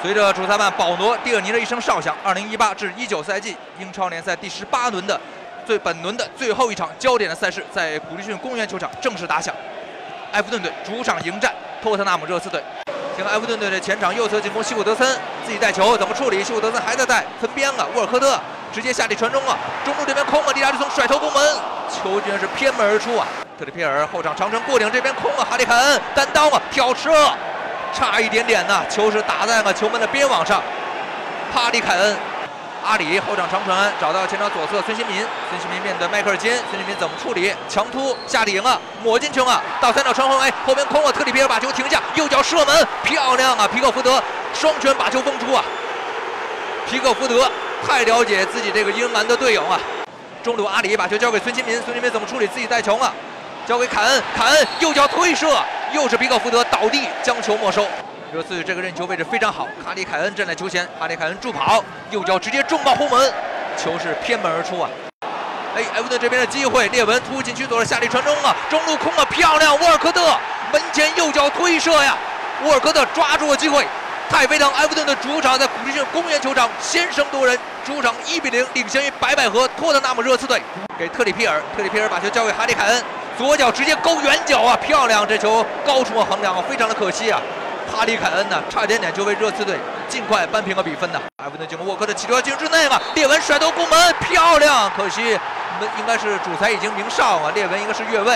随着主裁判保罗·蒂尔尼的一声哨响，2018至19赛季英超联赛第十八轮的最本轮的最后一场焦点的赛事在古利逊公园球场正式打响。埃弗顿队主场迎战托特纳姆热刺队。先看埃弗顿队的前场右侧进攻，西古德森自己带球怎么处理？西古德森还在带分边啊，沃尔科特直接下地传中啊，中路这边空啊，利拉利松甩头攻门，球居然是偏门而出啊！特里皮尔后场长传过顶，这边空啊，哈利凯恩单刀啊，挑射。差一点点呢，球是打在了球门的边网上。哈里凯恩，阿里后场长传找到前场左侧孙兴民，孙兴民面对迈克尔金，孙兴民怎么处理？强突下顶啊，抹进去啊，到三角传后哎，后边空了，特里皮尔把球停下，右脚射门，漂亮啊！皮克福德双拳把球封出啊！皮克福德太了解自己这个英格兰的队友啊！中路阿里把球交给孙兴民，孙兴民怎么处理？自己带球啊，交给凯恩，凯恩右脚推射。又是皮克福德倒地将球没收，热刺这个任意球位置非常好，哈里凯恩站在球前，哈里凯恩助跑，右脚直接中到后门，球是偏门而出啊！哎，埃弗顿这边的机会，列文突入禁区左了下底传中啊，中路空了，漂亮，沃尔科特门前右脚推射呀，沃尔科特抓住了机会，太妃堂埃弗顿的主场在古迪逊公园球场先声夺人，主场一比零领先于白百合托特纳姆热刺队，给特里皮尔，特里皮尔把球交给哈里凯恩。左脚直接勾远角啊，漂亮！这球高出了横梁啊，非常的可惜啊。哈里凯恩呢，差点点就为热刺队尽快扳平了比分呢。埃弗顿进攻沃克的起球进之内了，列文甩头攻门，漂亮！可惜门应该是主裁已经鸣哨啊，列文应该是越位。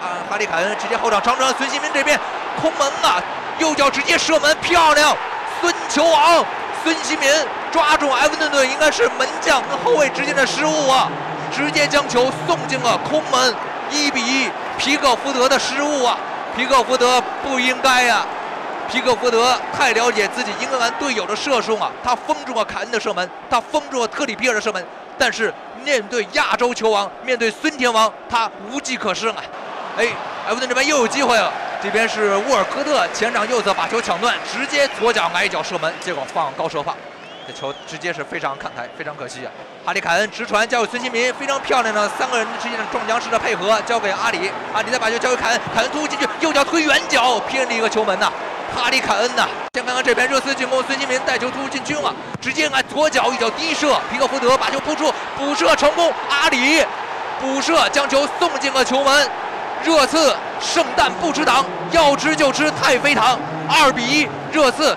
啊，哈里凯恩直接后场长传，孙兴民这边空门啊，右脚直接射门，漂亮！孙球王，孙兴民抓住埃弗顿队应该是门将跟后卫之间的失误啊，直接将球送进了空门。一比一，皮克福德的失误啊！皮克福德不应该呀！皮克福德太了解自己英格兰队友的射术啊！他封住了凯恩的射门，他封住了特里皮尔的射门，但是面对亚洲球王，面对孙天王，他无计可施啊！哎，埃弗顿这边又有机会了，这边是沃尔科特前场右侧把球抢断，直接左脚挨一脚射门，结果放高射放这。球直接是非常看台，非常可惜啊！哈里凯恩直传交给孙兴民，非常漂亮的三个人之间的撞墙式的配合，交给阿里，阿里再把球交给凯恩，凯恩突进去，右脚推远角，偏离一个球门呐！哈里凯恩呐！先看看这边热刺进攻，孙兴民带球突入禁区了，直接按左脚一脚低射，皮克福德把球扑出，补射成功，阿里补射将球送进了球门，热刺圣诞不吃糖，要吃就吃太妃糖，二比一，热刺。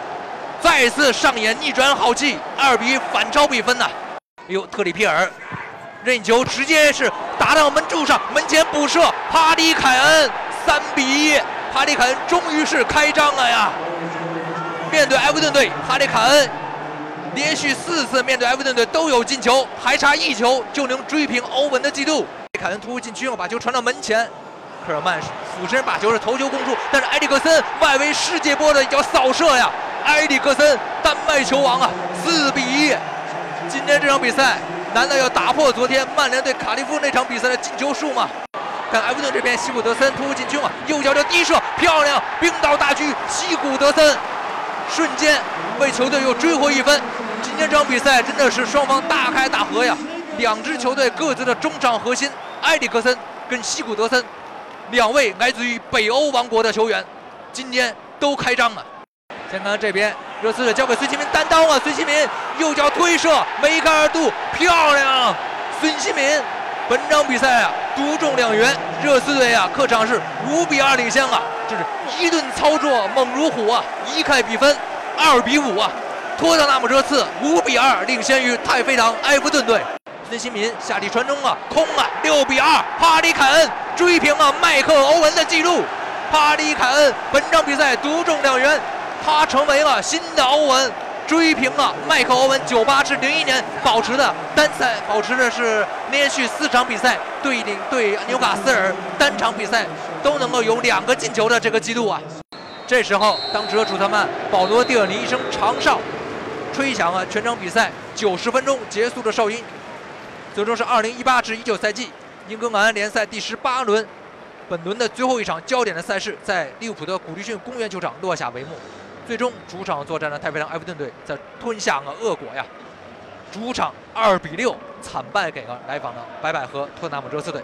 再次上演逆转好戏，二比一反超比分呐！哎呦，特里皮尔任意球直接是打到门柱上，门前补射，哈里凯恩三比一，哈里凯恩终于是开张了呀！面对埃弗顿队，哈里凯恩连续四次面对埃弗顿队都有进球，还差一球就能追平欧文的纪录。凯恩突入禁区，把球传到门前，科尔曼俯身把球是头球攻出，但是埃里克森外围世界波的一脚扫射呀！埃里克森，丹麦球王啊，四比一。今天这场比赛，难道要打破昨天曼联对卡利夫那场比赛的进球数吗？看埃弗顿这边，西古德森突入禁区嘛，右脚的低射，漂亮！冰岛大狙西古德森，瞬间为球队又追回一分。今天这场比赛真的是双方大开大合呀，两支球队各自的中场核心埃里克森跟西古德森，两位来自于北欧王国的球员，今天都开张了。先看看这边，热刺队交给孙兴民单刀啊！孙兴民右脚推射，梅开二度，漂亮！孙兴民本场比赛啊独中两元，热刺队啊客场是五比二领先啊！这是一顿操作猛如虎啊！一看比分二比五啊！托特纳姆热刺五比二领先于太妃堂埃弗顿队。孙兴民下底传中啊，空了，六比二，哈里凯恩追平了麦克欧文的纪录。哈里凯恩本场比赛独中两元。他成为了新的欧文，追平了麦克欧文九八至零一年保持的单赛，保持的是连续四场比赛对领对纽卡斯尔单场比赛都能够有两个进球的这个记录啊！这时候，当时的主裁判保罗·蒂尔尼一声长哨，吹响了全场比赛九十分钟结束的哨音。最终是二零一八至一九赛季英格兰联赛第十八轮本轮的最后一场焦点的赛事，在利物浦的古迪逊公园球场落下帷幕。最终，主场作战的太平洋埃弗顿队在吞下了恶果呀，主场二比六惨败给了来访的白百合托纳姆热刺队。